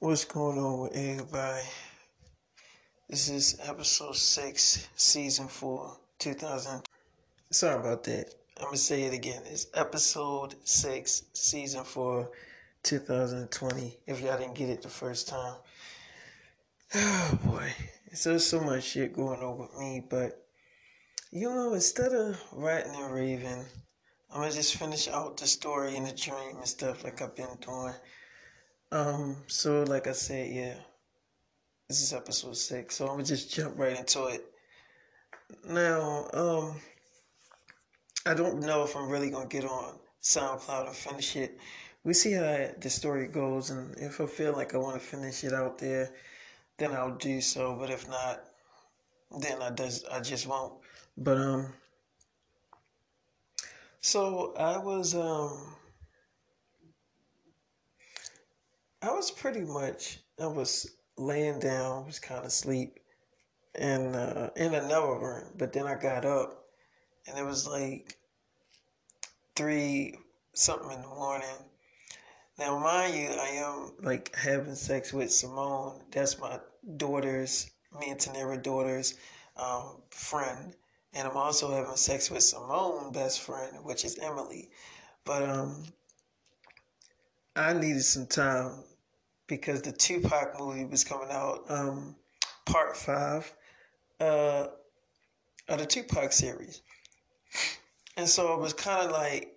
What's going on with everybody? This is episode 6, season 4, 2000. Sorry about that. I'm going to say it again. It's episode 6, season 4, 2020. If y'all didn't get it the first time. Oh boy. So there's so much shit going on with me, but you know, instead of ranting and raving, I'm gonna just finish out the story and the dream and stuff like I've been doing. Um, so like I said, yeah, this is episode six, so I'm gonna just jump right into it. Now, um, I don't know if I'm really gonna get on SoundCloud and finish it. We see how the story goes, and if I feel like I want to finish it out there, then I'll do so. But if not, then I just I just won't. But um, so I was um I was pretty much I was laying down, was kind of asleep, and uh, in another room. But then I got up, and it was like three something in the morning. Now, mind you, I am like having sex with Simone. That's my daughter's, me and Tanera daughter's um, friend, and I'm also having sex with Simone, best friend, which is Emily. But um, I needed some time because the Tupac movie was coming out, um, part five uh, of the Tupac series. And so it was kind of like,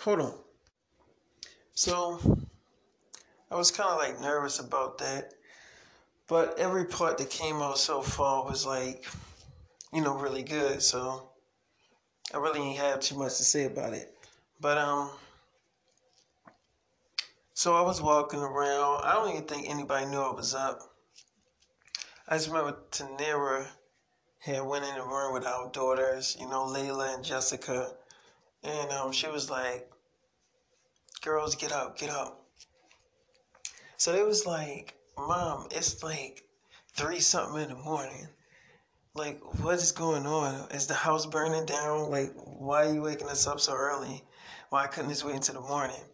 hold on. So I was kind of like nervous about that. But every part that came out so far was like, you know, really good. So I really didn't have too much to say about it. But um so I was walking around. I don't even think anybody knew I was up. I just remember Tanera had went in the room with our daughters, you know, Layla and Jessica. And um, she was like, girls, get up, get up. So it was like, Mom, it's like three something in the morning. Like, what is going on? Is the house burning down? Like, why are you waking us up so early? Why couldn't this wait until the morning?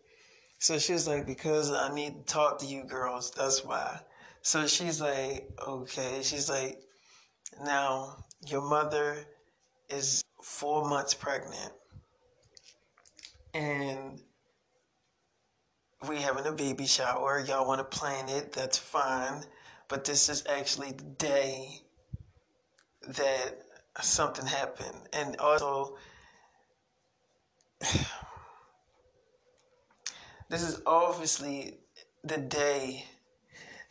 So she was like, because I need to talk to you girls. That's why. So she's like, okay. She's like, now your mother is four months pregnant. And we having a baby shower. Y'all want to plan it. That's fine. But this is actually the day that something happened. And also, This is obviously the day.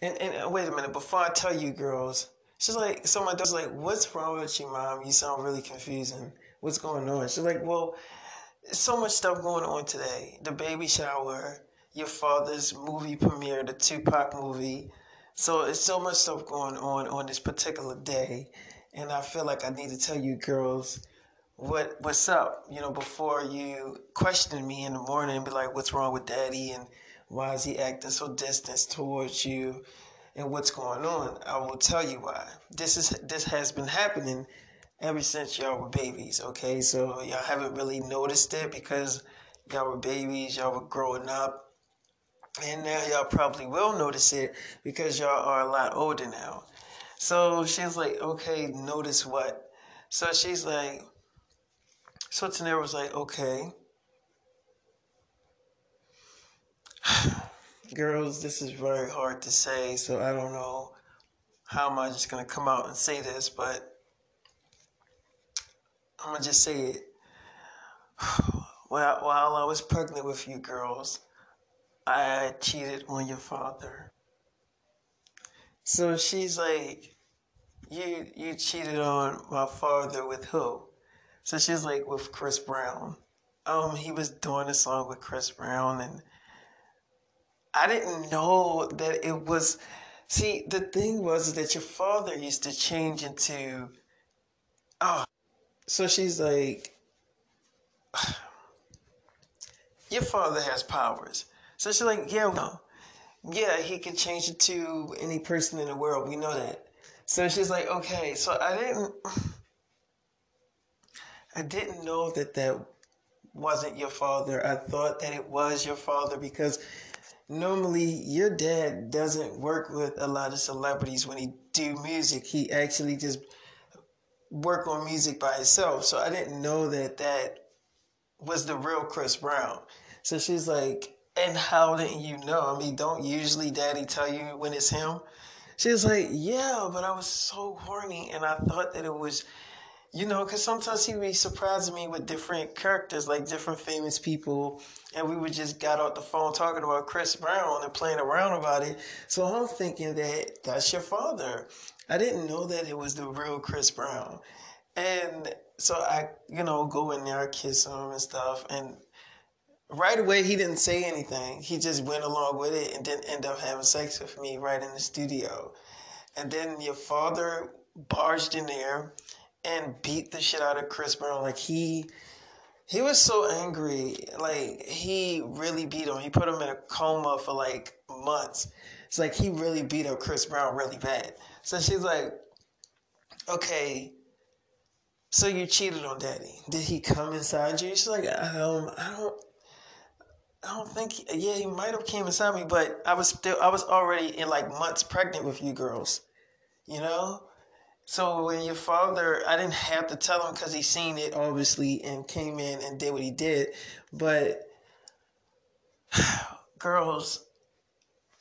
And, and wait a minute, before I tell you girls, she's like, so my daughter's like, what's wrong with you, mom? You sound really confusing. What's going on? She's like, well, so much stuff going on today. The baby shower, your father's movie premiere, the Tupac movie. So it's so much stuff going on on this particular day. And I feel like I need to tell you girls what what's up, you know, before you question me in the morning and be like, what's wrong with daddy and why is he acting so distant towards you and what's going on? I will tell you why. This is this has been happening ever since y'all were babies, okay? So y'all haven't really noticed it because y'all were babies, y'all were growing up. And now y'all probably will notice it because y'all are a lot older now. So she's like, okay, notice what? So she's like, so Tanera was like, okay. Girls, this is very hard to say, so I don't know how am I just gonna come out and say this, but I'm gonna just say it. While, while I was pregnant with you girls, I cheated on your father. So she's like, you you cheated on my father with who? So she's like with Chris Brown. Um, he was doing a song with Chris Brown, and I didn't know that it was. See, the thing was that your father used to change into. Oh, so she's like, your father has powers. So she's like, yeah, no. Yeah, he can change it to any person in the world. We know that. So she's like, okay. So I didn't. I didn't know that that wasn't your father. I thought that it was your father because normally your dad doesn't work with a lot of celebrities when he do music. He actually just work on music by himself. So I didn't know that that was the real Chris Brown. So she's like, and how didn't you know? I mean, don't usually daddy tell you when it's him? She was like, yeah, but I was so horny and I thought that it was, you know, because sometimes he would be surprising me with different characters, like different famous people. And we would just got off the phone talking about Chris Brown and playing around about it. So I'm thinking that that's your father. I didn't know that it was the real Chris Brown. And so I, you know, go in there, kiss him and stuff. And right away, he didn't say anything. He just went along with it and didn't end up having sex with me right in the studio. And then your father barged in there and beat the shit out of Chris Brown. Like he, he was so angry. Like he really beat him. He put him in a coma for like months. It's like he really beat up Chris Brown really bad. So she's like, okay, so you cheated on daddy. Did he come inside you? She's like, um, I don't, I don't think. Yeah, he might have came inside me, but I was still, I was already in like months pregnant with you girls, you know. So when your father, I didn't have to tell him because he seen it obviously and came in and did what he did, but girls,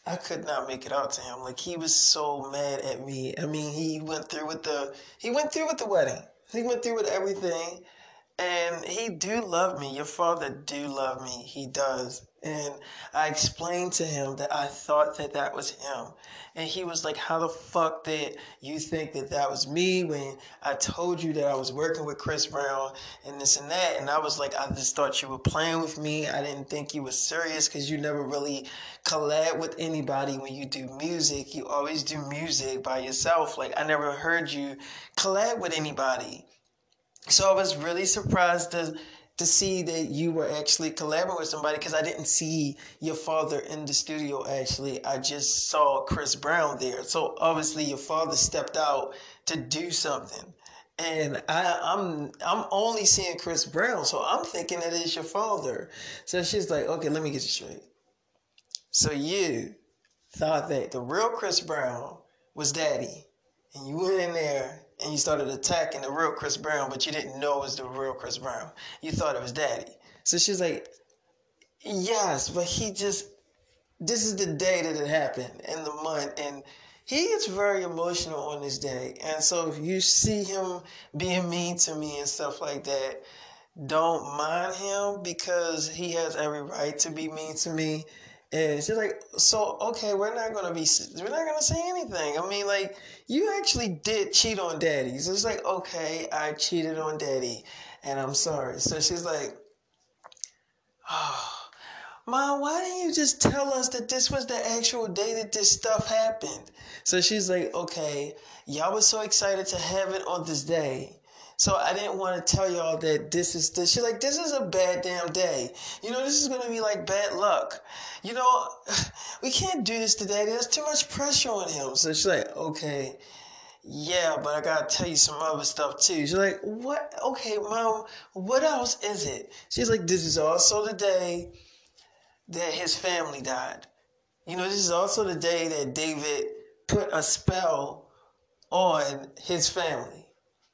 I could not make it out to him. Like he was so mad at me. I mean, he went through with the he went through with the wedding. He went through with everything. And he do love me. Your father do love me. He does. And I explained to him that I thought that that was him. And he was like, How the fuck did you think that that was me when I told you that I was working with Chris Brown and this and that? And I was like, I just thought you were playing with me. I didn't think you were serious because you never really collab with anybody when you do music. You always do music by yourself. Like, I never heard you collab with anybody. So I was really surprised to to see that you were actually collaborating with somebody because I didn't see your father in the studio actually. I just saw Chris Brown there. So obviously your father stepped out to do something. And I, I'm I'm only seeing Chris Brown, so I'm thinking that it's your father. So she's like, okay, let me get you straight. So you thought that the real Chris Brown was daddy, and you went in there and you started attacking the real Chris Brown, but you didn't know it was the real Chris Brown. You thought it was daddy. So she's like, yes, but he just, this is the day that it happened in the month. And he gets very emotional on this day. And so if you see him being mean to me and stuff like that, don't mind him because he has every right to be mean to me. And she's like, so okay, we're not gonna be, we're not gonna say anything. I mean, like, you actually did cheat on daddy. So it's like, okay, I cheated on daddy, and I'm sorry. So she's like, oh, mom, why didn't you just tell us that this was the actual day that this stuff happened? So she's like, okay, y'all was so excited to have it on this day. So I didn't want to tell y'all that this is this. She's like, this is a bad damn day. You know, this is gonna be like bad luck. You know, we can't do this today. There's too much pressure on him. So she's like, okay, yeah, but I gotta tell you some other stuff too. She's like, what? Okay, mom, what else is it? She's like, this is also the day that his family died. You know, this is also the day that David put a spell on his family.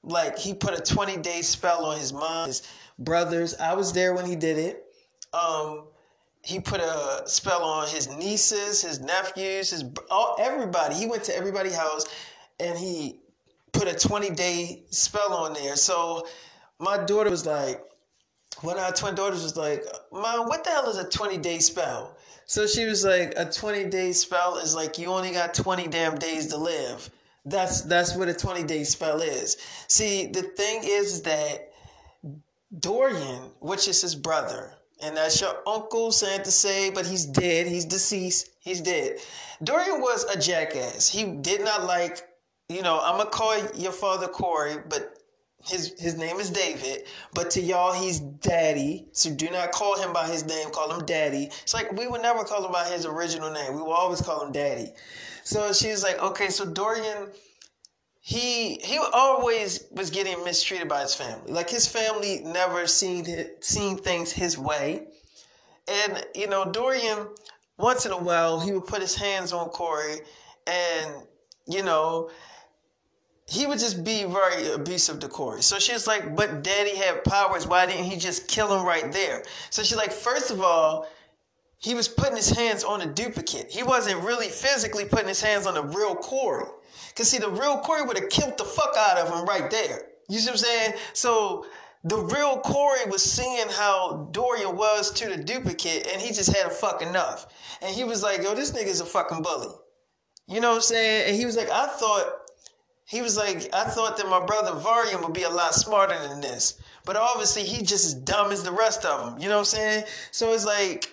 Like he put a 20 day spell on his mom, his brothers. I was there when he did it. Um, he put a spell on his nieces, his nephews, his all, everybody. He went to everybody's house and he put a 20 day spell on there. So my daughter was like, one of our twin daughters was like, Mom, what the hell is a 20 day spell? So she was like, a 20 day spell is like you only got 20 damn days to live. That's that's what a 20 day spell is. See, the thing is that Dorian, which is his brother, and that's your uncle, sad to say, but he's dead. He's deceased. He's dead. Dorian was a jackass. He did not like, you know, I'm gonna call your father Corey, but his his name is David, but to y'all he's Daddy. So do not call him by his name. Call him Daddy. It's like we would never call him by his original name. We will always call him Daddy. So she's like, okay, so Dorian, he he always was getting mistreated by his family. Like his family never seen seen things his way, and you know Dorian once in a while he would put his hands on Corey, and you know he would just be very abusive to Corey. So she's like, but daddy had powers. Why didn't he just kill him right there? So she's like, first of all, he was putting his hands on a duplicate. He wasn't really physically putting his hands on the real Corey. Because see, the real Corey would have killed the fuck out of him right there. You see what I'm saying? So the real Corey was seeing how Dorian was to the duplicate, and he just had a fuck enough. And he was like, yo, this nigga's a fucking bully. You know what I'm saying? And he was like, I thought he was like, I thought that my brother Dorian would be a lot smarter than this. But obviously, he just as dumb as the rest of them. You know what I'm saying? So it's like,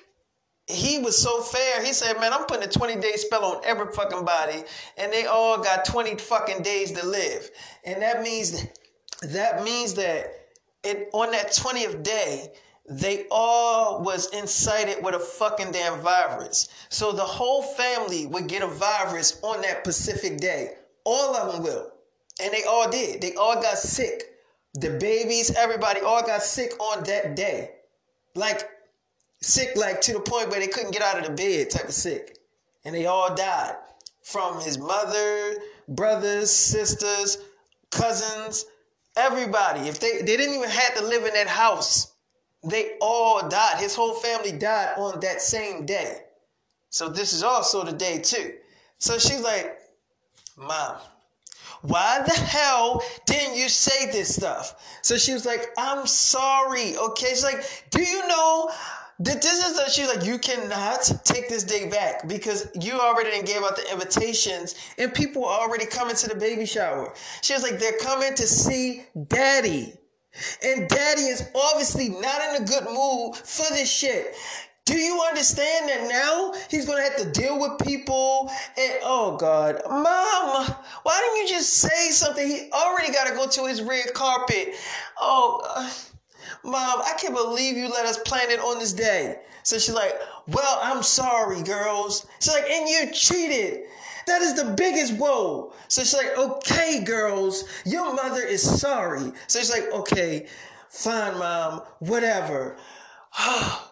he was so fair. He said, man, I'm putting a 20 day spell on every fucking body, and they all got 20 fucking days to live. And that means, that means that it, on that 20th day, they all was incited with a fucking damn virus. So the whole family would get a virus on that Pacific day. All of them will. And they all did. They all got sick. The babies, everybody all got sick on that day. Like, sick, like to the point where they couldn't get out of the bed type of sick. And they all died from his mother, brothers, sisters, cousins, everybody. If they, they didn't even have to live in that house, they all died. His whole family died on that same day. So this is also the day too. So she's like, Mom, why the hell didn't you say this stuff? So she was like, I'm sorry. Okay. She's like, Do you know this is that she's like, you cannot take this day back because you already didn't gave out the invitations and people are already coming to the baby shower. She was like, they're coming to see daddy. And daddy is obviously not in a good mood for this shit. Do you understand that now he's gonna have to deal with people? And oh God, Mom, why didn't you just say something? He already got to go to his red carpet. Oh, uh, Mom, I can't believe you let us plan it on this day. So she's like, Well, I'm sorry, girls. She's like, And you cheated. That is the biggest woe. So she's like, Okay, girls, your mother is sorry. So she's like, Okay, fine, Mom, whatever.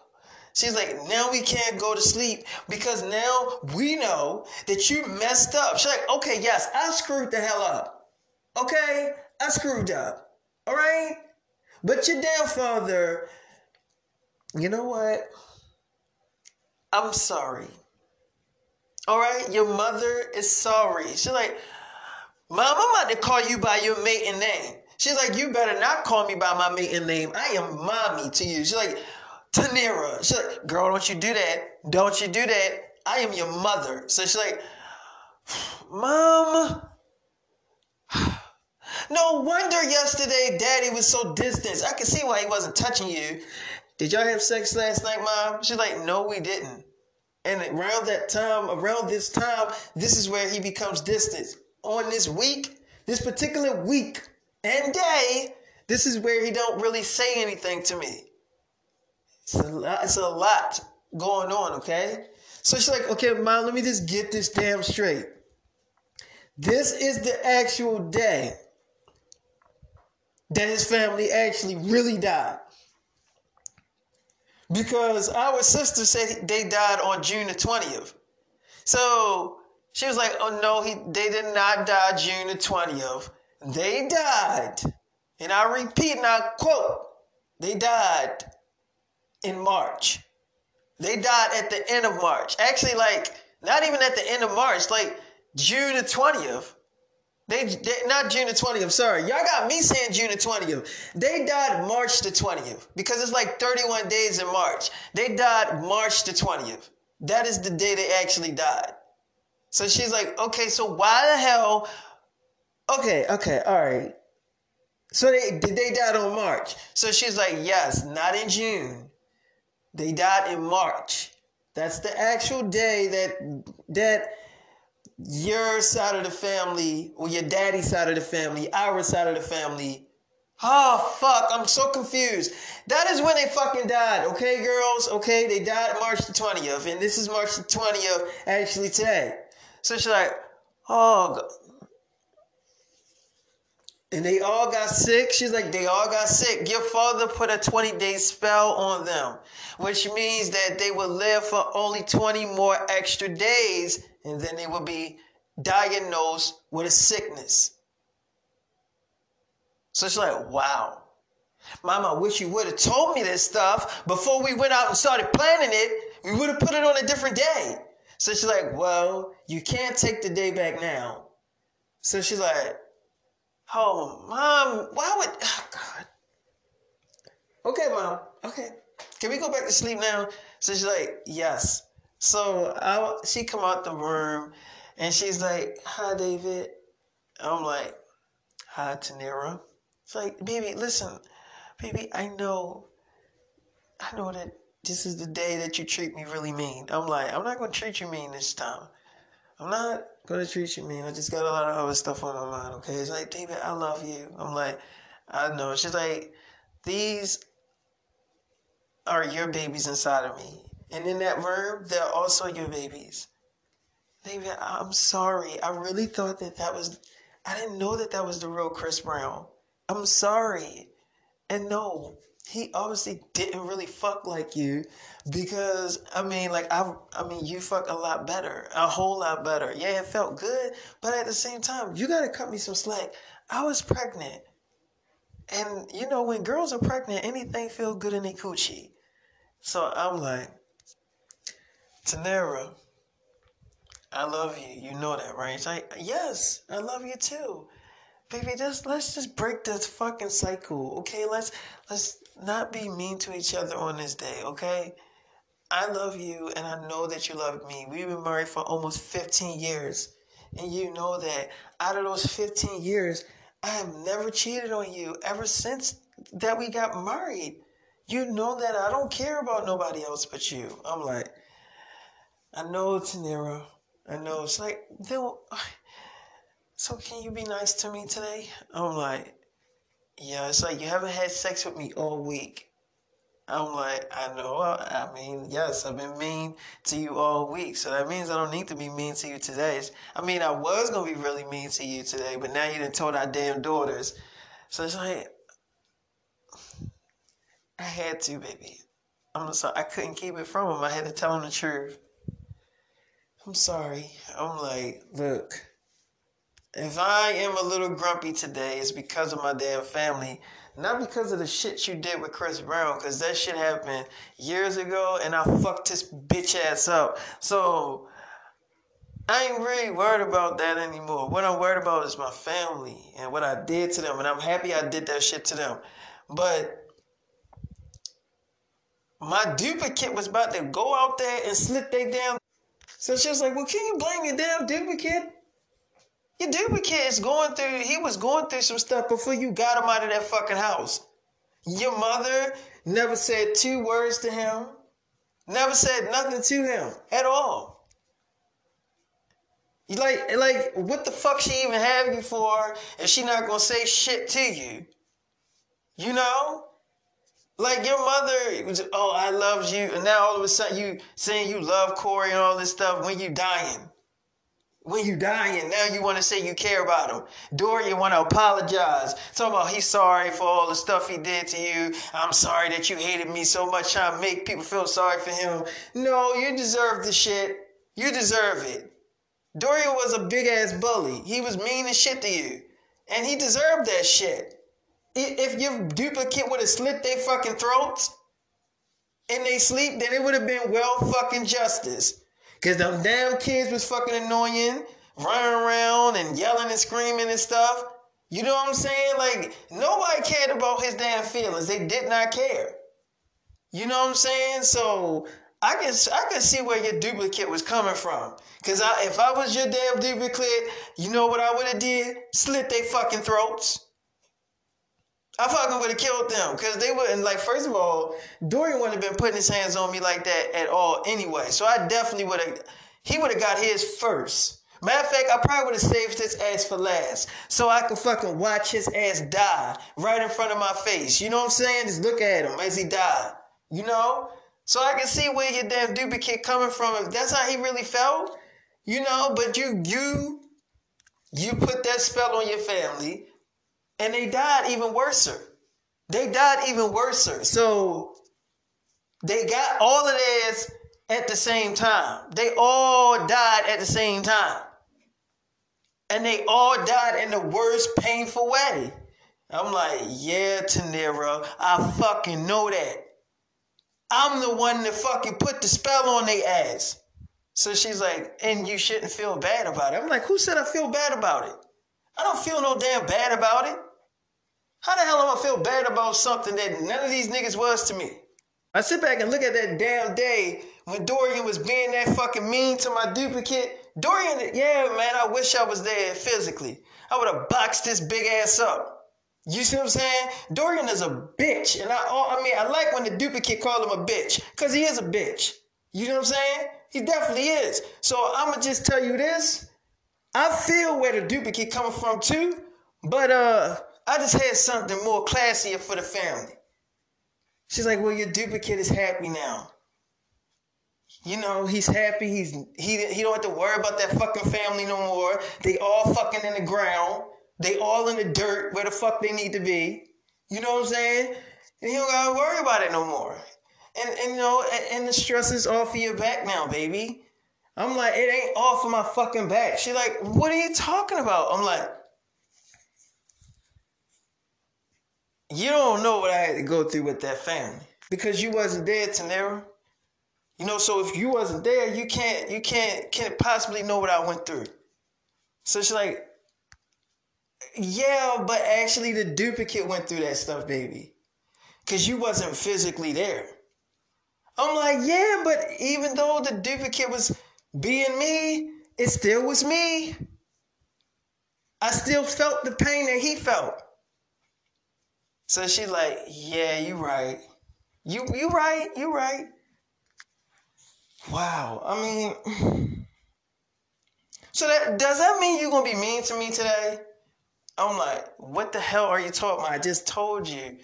She's like, now we can't go to sleep because now we know that you messed up. She's like, okay, yes, I screwed the hell up. Okay, I screwed up. All right? But your damn father, you know what? I'm sorry. All right? Your mother is sorry. She's like, Mom, I'm about to call you by your maiden name. She's like, You better not call me by my maiden name. I am mommy to you. She's like, Tanira. She's like, girl, don't you do that. Don't you do that. I am your mother. So she's like, Mom. No wonder yesterday daddy was so distant. I can see why he wasn't touching you. Did y'all have sex last night, mom? She's like, no, we didn't. And around that time, around this time, this is where he becomes distant. On this week, this particular week and day, this is where he don't really say anything to me. It's a lot, it's a lot going on, okay? So she's like, okay, mom, let me just get this damn straight. This is the actual day that his family actually really died. Because our sister said they died on June the 20th. So she was like, oh no, he, they did not die June the 20th. They died. And I repeat and I quote, they died in March. They died at the end of March. Actually, like, not even at the end of March, like June the 20th. They, they, not June the 20th, sorry. Y'all got me saying June the 20th. They died March the 20th because it's like 31 days in March. They died March the 20th. That is the day they actually died. So she's like, okay, so why the hell? Okay, okay, all right. So they did they died on March. So she's like, yes, not in June. They died in March. That's the actual day that that your side of the family or your daddy's side of the family, our side of the family. Oh fuck, I'm so confused. That is when they fucking died, okay, girls? Okay, they died March the 20th, and this is March the 20th actually today. So she's like, oh, and they all got sick. She's like, they all got sick. Your father put a 20 day spell on them, which means that they will live for only 20 more extra days and then they will be diagnosed with a sickness. So she's like, wow. Mama, I wish you would have told me this stuff before we went out and started planning it. We would have put it on a different day. So she's like, well, you can't take the day back now. So she's like, oh, mom, why would, oh, God. Okay, mom, okay. Can we go back to sleep now? So she's like, yes. So I, she come out the room and she's like, hi, David. I'm like, hi, Tanira. It's like, baby, listen, baby, I know, I know that this is the day that you treat me really mean. I'm like, I'm not gonna treat you mean this time. I'm not gonna treat you mean. I just got a lot of other stuff on my mind. Okay, it's like, David, I love you. I'm like, I know. She's like, these are your babies inside of me, and in that verb, they're also your babies. David, I'm sorry. I really thought that that was. I didn't know that that was the real Chris Brown. I'm sorry. And no, he obviously didn't really fuck like you because I mean like I I mean you fuck a lot better, a whole lot better. Yeah, it felt good, but at the same time, you gotta cut me some slack. I was pregnant. And you know, when girls are pregnant, anything feel good in their coochie. So I'm like, Tanera, I love you. You know that, right? Like, yes, I love you too baby, just let's just break this fucking cycle, okay? Let's let's not be mean to each other on this day, okay? I love you and I know that you love me. We've been married for almost 15 years. And you know that out of those 15 years, I have never cheated on you ever since that we got married. You know that I don't care about nobody else but you. I'm like, I know, Tanera. I know. It's like, so can you be nice to me today? I'm like, yeah, it's like you haven't had sex with me all week. I'm like, I know. I mean, yes, I've been mean to you all week, so that means I don't need to be mean to you today. I mean, I was gonna be really mean to you today, but now you done told our damn daughters. So it's like, I had to, baby. I'm sorry. I couldn't keep it from him. I had to tell him the truth. I'm sorry. I'm like, look. If I am a little grumpy today, it's because of my damn family. Not because of the shit you did with Chris Brown, because that shit happened years ago and I fucked his bitch ass up. So I ain't really worried about that anymore. What I'm worried about is my family and what I did to them. And I'm happy I did that shit to them. But my duplicate was about to go out there and slit they damn. So she was like, Well, can you blame your damn duplicate? Your duplicate is going through, he was going through some stuff before you got him out of that fucking house. Your mother never said two words to him, never said nothing to him at all. You like, like, what the fuck she even have you for if she not gonna say shit to you? You know? Like your mother oh, I loved you, and now all of a sudden you saying you love Corey and all this stuff when you dying. When you dying, now you want to say you care about him. Dorian want to apologize. Talking about he's sorry for all the stuff he did to you. I'm sorry that you hated me so much, trying to make people feel sorry for him. No, you deserve the shit. You deserve it. Dorian was a big ass bully. He was mean as shit to you. And he deserved that shit. If your duplicate would have slit their fucking throats and they sleep, then it would have been well fucking justice. Cause them damn kids was fucking annoying, running around and yelling and screaming and stuff. You know what I'm saying? Like nobody cared about his damn feelings. They did not care. You know what I'm saying? So I can I can see where your duplicate was coming from. Cause I, if I was your damn duplicate, you know what I would have did? Slit their fucking throats. I fucking would have killed them because they wouldn't like. First of all, Dorian wouldn't have been putting his hands on me like that at all anyway. So I definitely would have. He would have got his first. Matter of fact, I probably would have saved his ass for last, so I could fucking watch his ass die right in front of my face. You know what I'm saying? Just look at him as he died. You know, so I can see where your damn duplicate coming from. If that's how he really felt, you know. But you, you, you put that spell on your family And they died even worse. They died even worse. So they got all of theirs at the same time. They all died at the same time. And they all died in the worst painful way. I'm like, yeah, Tanira, I fucking know that. I'm the one that fucking put the spell on their ass. So she's like, and you shouldn't feel bad about it. I'm like, who said I feel bad about it? I don't feel no damn bad about it. How the hell am I feel bad about something that none of these niggas was to me? I sit back and look at that damn day when Dorian was being that fucking mean to my duplicate. Dorian, yeah, man, I wish I was there physically. I would have boxed this big ass up. You see what I'm saying? Dorian is a bitch. And I I mean, I like when the duplicate call him a bitch, because he is a bitch. You know what I'm saying? He definitely is. So I'ma just tell you this. I feel where the duplicate coming from too, but uh I just had something more classier for the family. She's like, well, your duplicate is happy now. You know, he's happy. He's he he don't have to worry about that fucking family no more. They all fucking in the ground. They all in the dirt where the fuck they need to be. You know what I'm saying? And you don't gotta worry about it no more. And and you know, and, and the stress is off of your back now, baby. I'm like, it ain't off of my fucking back. She like, what are you talking about? I'm like, you don't know what I had to go through with that family because you wasn't there, Tanera. You know, so if you wasn't there, you can't you can't can't possibly know what I went through. So she's like, yeah, but actually the duplicate went through that stuff, baby. Cause you wasn't physically there. I'm like, yeah, but even though the duplicate was being me, it still was me. I still felt the pain that he felt. So she's like, yeah, you right. You you right, you right. Wow. I mean So that does that mean you're gonna be mean to me today? I'm like, what the hell are you talking about? I just told you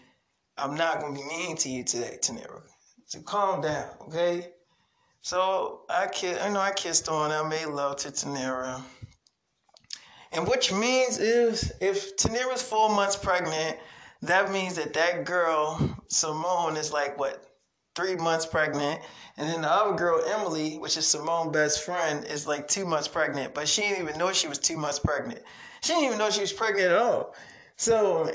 I'm not gonna be mean to you today, Tanera. So calm down, okay? So I kissed, I know I kissed on, I made love to Tanera. And which means is if Tanera's four months pregnant, that means that that girl, Simone, is like what, three months pregnant. And then the other girl, Emily, which is Simone's best friend, is like two months pregnant. But she didn't even know she was two months pregnant. She didn't even know she was pregnant at all. So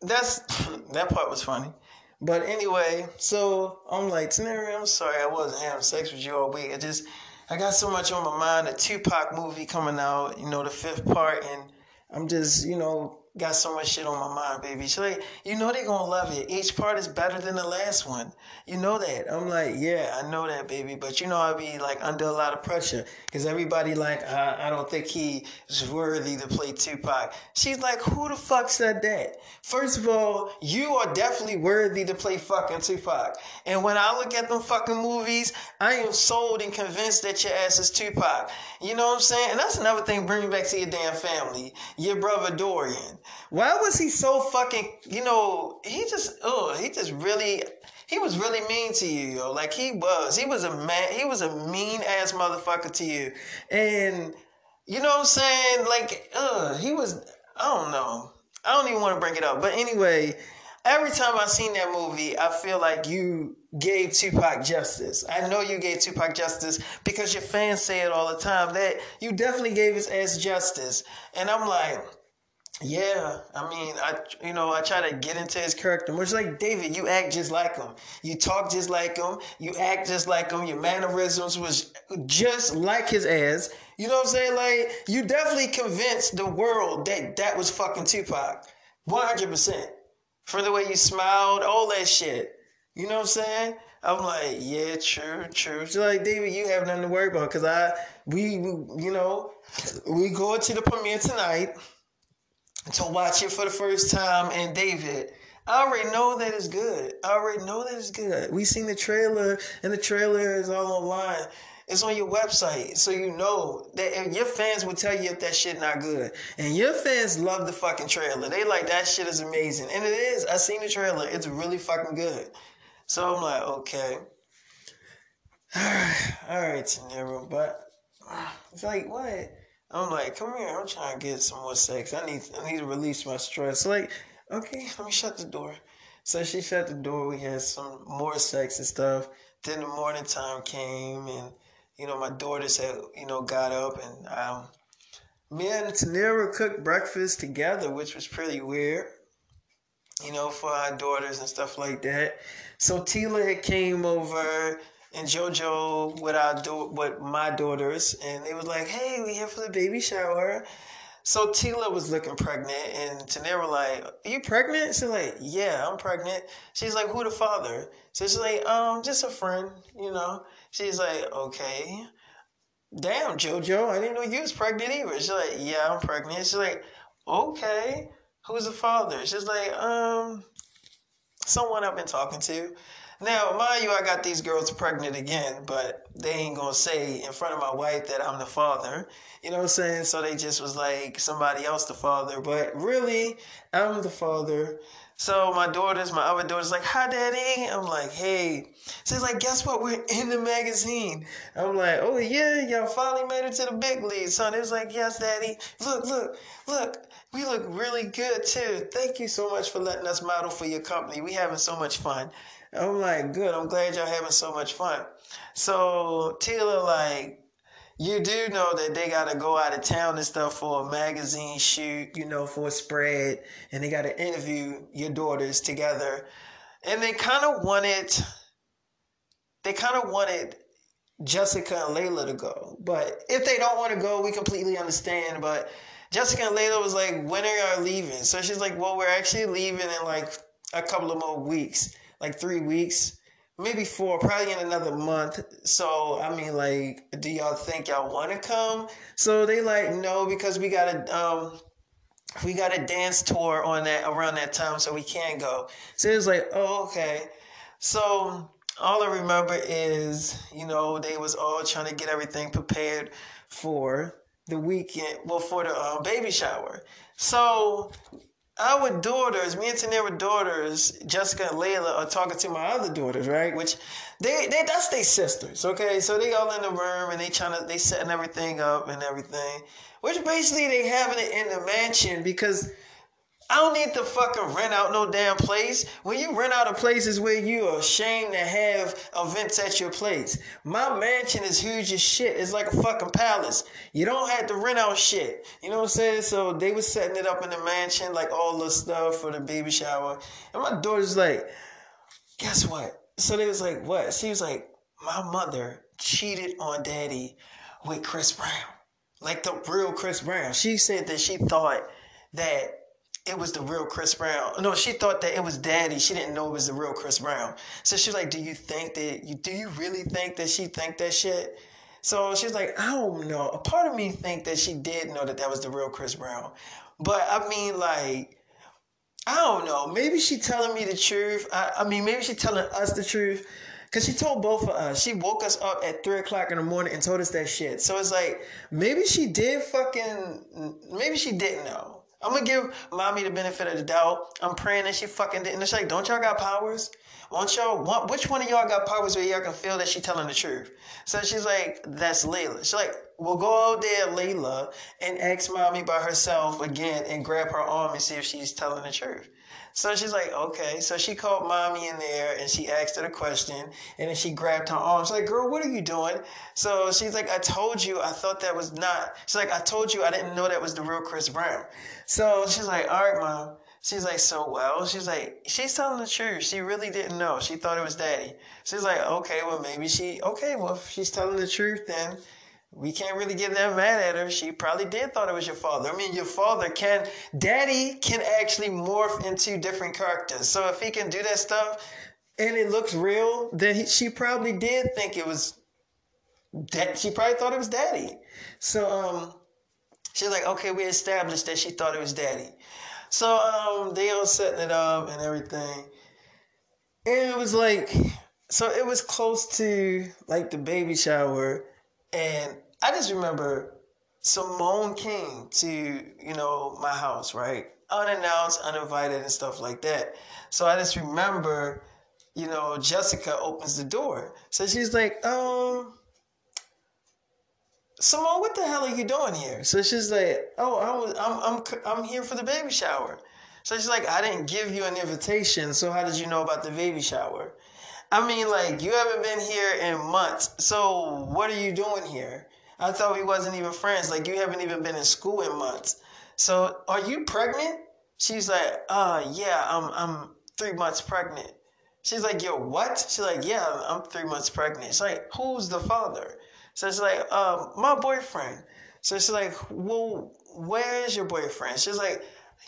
that's that part was funny. But anyway, so I'm like, Taneri, I'm sorry I wasn't having sex with you all week. I just I got so much on my mind. The Tupac movie coming out, you know, the fifth part, and I'm just, you know, got so much shit on my mind, baby. She's like, you know they gonna love it. Each part is better than the last one. You know that. I'm like, yeah, I know that, baby. But you know I be like under a lot of pressure because everybody like, I don't think he is worthy to play Tupac. She's like, who the fuck said that? First of all, you are definitely worthy to play fucking Tupac. And when I look at them fucking movies, I am sold and convinced that your ass is Tupac. You know what I'm saying? And that's another thing. Bring me back to your damn family. Your brother Dorian. Why was he so fucking, you know, he just, oh, he just really, he was really mean to you, yo. Like he was. He was a man, he was a mean ass motherfucker to you. And, you know what I'm saying? Like, uh, he was, I don't know. I don't even want to bring it up. But anyway, every time I seen that movie, I feel like you gave Tupac justice. I know you gave Tupac justice because your fans say it all the time that you definitely gave his ass justice. And I'm like, yeah, I mean, I you know I try to get into his character. Much like David, you act just like him. You talk just like him. You act just like him. Your mannerisms was just like his ass. You know what I'm saying? Like you definitely convinced the world that that was fucking Tupac, one hundred percent. From the way you smiled, all that shit. You know what I'm saying? I'm like, yeah, true, true. So like, David, you have nothing to worry about because I, we, we, you know, we go to the premiere tonight to watch it for the first time. And David, I already know that it's good. I already know that it's good. We seen the trailer, and the trailer is all online. It's on your website, so you know that your fans will tell you if that shit not good. And your fans love the fucking trailer. They like that shit is amazing, and it is. I seen the trailer. It's really fucking good. So I'm like, okay, all right, all right, but it's like what? I'm like, come here, I'm trying to get some more sex. I need I need to release my stress. Like, okay, let me shut the door. So she shut the door. We had some more sex and stuff. Then the morning time came, and you know my daughters had you know got up, and um, me and Tanira cooked breakfast together, which was pretty weird. You know, for our daughters and stuff like that. So Tila had came over and JoJo with our do- with my daughters, and they was like, "Hey, we here for the baby shower." So Tila was looking pregnant, and Tanera was like, "Are you pregnant?" She's like, "Yeah, I'm pregnant." She's like, "Who the father?" So she's like, "Um, just a friend, you know." She's like, "Okay." Damn, JoJo, I didn't know you was pregnant either. She's like, "Yeah, I'm pregnant." She's like, "Okay, who's the father?" She's like, "Um, someone I've been talking to." Now, mind you, I got these girls pregnant again, but they ain't gonna say in front of my wife that I'm the father. You know what I'm saying? So they just was like somebody else the father, but really, I'm the father. So my daughters, my other daughters, like, hi, daddy. I'm like, hey. She's like, guess what? We're in the magazine. I'm like, oh yeah, y'all finally made it to the big leagues, son. It was like, yes, daddy. Look, look, look. We look really good too. Thank you so much for letting us model for your company. We having so much fun. I'm like, good. I'm glad y'all having so much fun. So Tila, like, you do know that they got to go out of town and stuff for a magazine shoot, you know, for a spread, and they got to interview your daughters together, and they kind of wanted, they kind of wanted Jessica and Layla to go, but if they don't want to go, we completely understand. But Jessica and Layla was like, when are y'all leaving? So she's like, well, we're actually leaving in like a couple of more weeks like three weeks, maybe four, probably in another month. So I mean, like, do y'all think y'all want to come? So they like no because we got a um we got a dance tour on that around that time, so we can't go. So it's like, oh okay. So all I remember is, you know, they was all trying to get everything prepared for the weekend, well, for the uh, baby shower. So our daughters, me and Tanera daughters, Jessica and Layla, are talking to my other daughters, right? Which they, they that's their sisters, okay? So they all in the room and they trying to they setting everything up and everything. Which basically they having it in the mansion because I don't need to fucking rent out no damn place. When you rent out a place is where you are ashamed to have events at your place. My mansion is huge as shit. It's like a fucking palace. You don't have to rent out shit. You know what I'm saying? So they was setting it up in the mansion, like all the stuff for the baby shower. And my daughter's like, guess what? So they was like, what? She was like, my mother cheated on daddy with Chris Brown. Like the real Chris Brown. She said that she thought that it was the real Chris Brown. No, she thought that it was Daddy. She didn't know it was the real Chris Brown. So she's like, "Do you think that you do you really think that she think that shit?" So she's like, "I don't know." A part of me think that she did know that that was the real Chris Brown, but I mean, like, I don't know. Maybe she telling me the truth. I, I mean, maybe she telling us the truth. Cause she told both of us. She woke us up at three o'clock in the morning and told us that shit. So it's like maybe she did fucking. Maybe she didn't know. I'm gonna give mommy the benefit of the doubt. I'm praying that she fucking didn't. It's like, don't y'all got powers? Won't y'all? Want, which one of y'all got powers where y'all can feel that she telling the truth? So she's like, that's Layla. She's like, we'll go out there, Layla, and ask mommy by herself again and grab her arm and see if she's telling the truth. So she's like, okay. So she called mommy in there and she asked her the question and then she grabbed her arm. She's like, girl, what are you doing? So she's like, I told you, I thought that was not. She's like, I told you, I didn't know that was the real Chris Brown. So she's like, all right, mom. She's like, so well. She's like, she's telling the truth. She really didn't know. She thought it was daddy. She's like, okay, well, maybe she, okay, well, if she's telling the truth, then we can't really get that mad at her. She probably did thought it was your father. I mean, your father can, daddy can actually morph into different characters. So if he can do that stuff and it looks real, then he, she probably did think it was that. She probably thought it was daddy. So, um, she's like, okay, we established that she thought it was daddy. So, um, they all setting it up and everything. And it was like, so it was close to like the baby shower and I just remember Simone came to, you know, my house, right? Unannounced, uninvited, and stuff like that. So I just remember, you know, Jessica opens the door. So she's like, um, Simone, what the hell are you doing here? So she's like, oh, I was, I'm, I'm, I'm here for the baby shower. So she's like, I didn't give you an invitation, so how did you know about the baby shower? I mean, like, you haven't been here in months, so what are you doing here? I thought we wasn't even friends. Like, you haven't even been in school in months. So, are you pregnant? She's like, uh, yeah, I'm, I'm three months pregnant. She's like, yo, what? She's like, yeah, I'm three months pregnant. She's like, who's the father? So she's like, um, my boyfriend. So she's like, well, where is your boyfriend? She's like,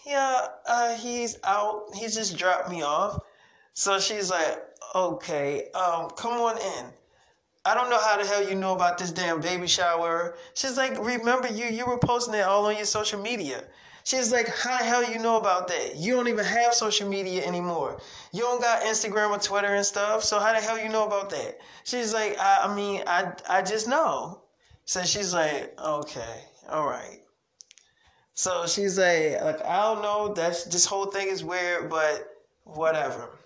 yeah, uh, he's out. He just dropped me off. So she's like, okay, um, come on in. I don't know how the hell you know about this damn baby shower. She's like, remember you, you were posting it all on your social media. She's like, how the hell you know about that? You don't even have social media anymore. You don't got Instagram or Twitter and stuff. So how the hell you know about that? She's like, I, I mean, I, I just know. So she's like, okay, all right. So she's like, like I don't know. That's this whole thing is weird, but whatever.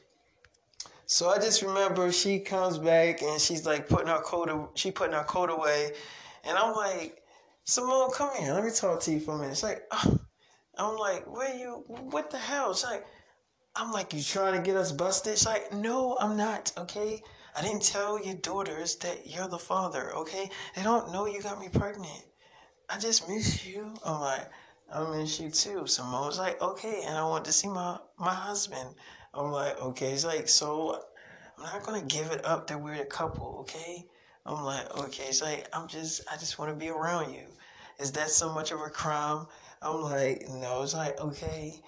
So I just remember she comes back and she's like putting her coat. She putting her coat away, and I'm like, Simone, come here. Let me talk to you for a minute. It's like, oh. I'm like, where you, what the hell? She's like, I'm like, you trying to get us busted? She's like, no, I'm not, okay? I didn't tell your daughters that you're the father, okay? They don't know you got me pregnant. I just miss you. I'm like, I miss you too. Simone was like, okay, and I want to see my, my husband. I'm like, okay. it's like, so I'm not gonna give it up that we're a couple, okay? I'm like, okay. It's like, I'm just, I just want to be around you. Is that so much of a crime? I'm like, no. It's like, okay,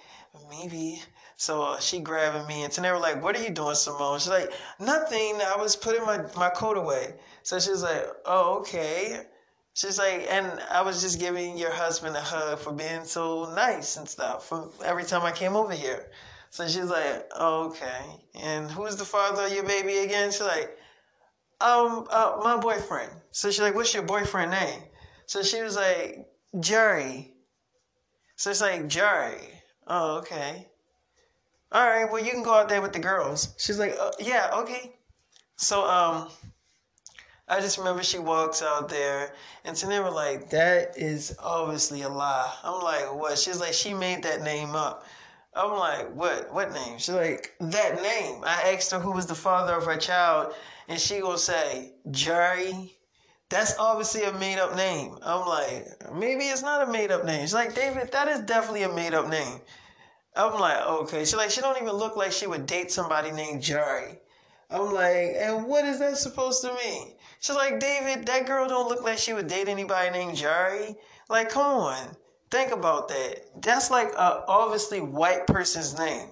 maybe. So she grabbing me, and were like, "What are you doing, Simone?" She's like, "Nothing. I was putting my my coat away." So she's like, "Oh, okay." She's like, and I was just giving your husband a hug for being so nice and stuff for every time I came over here. So she's like, oh, okay. And who's the father of your baby again? She's like, um, uh, my boyfriend. So she's like, what's your boyfriend name? So she was like, Jerry. So it's like, Jerry. Oh, okay. All right, well, you can go out there with the girls. She's like, uh, yeah, okay. So, um, I just remember she walks out there, and so they were like, that is obviously a lie. I'm like, what? She's like, she made that name up. I'm like, what? What name? She's like, that name. I asked her who was the father of her child, and she gonna say, Jerry. That's obviously a made up name. I'm like, maybe it's not a made up name. She's like, David, that is definitely a made up name. I'm like, okay. She's like, she don't even look like she would date somebody named Jerry. I'm like, and what is that supposed to mean? She's like, David, that girl don't look like she would date anybody named Jerry. Like, come on. Think about that. That's like a obviously white person's name.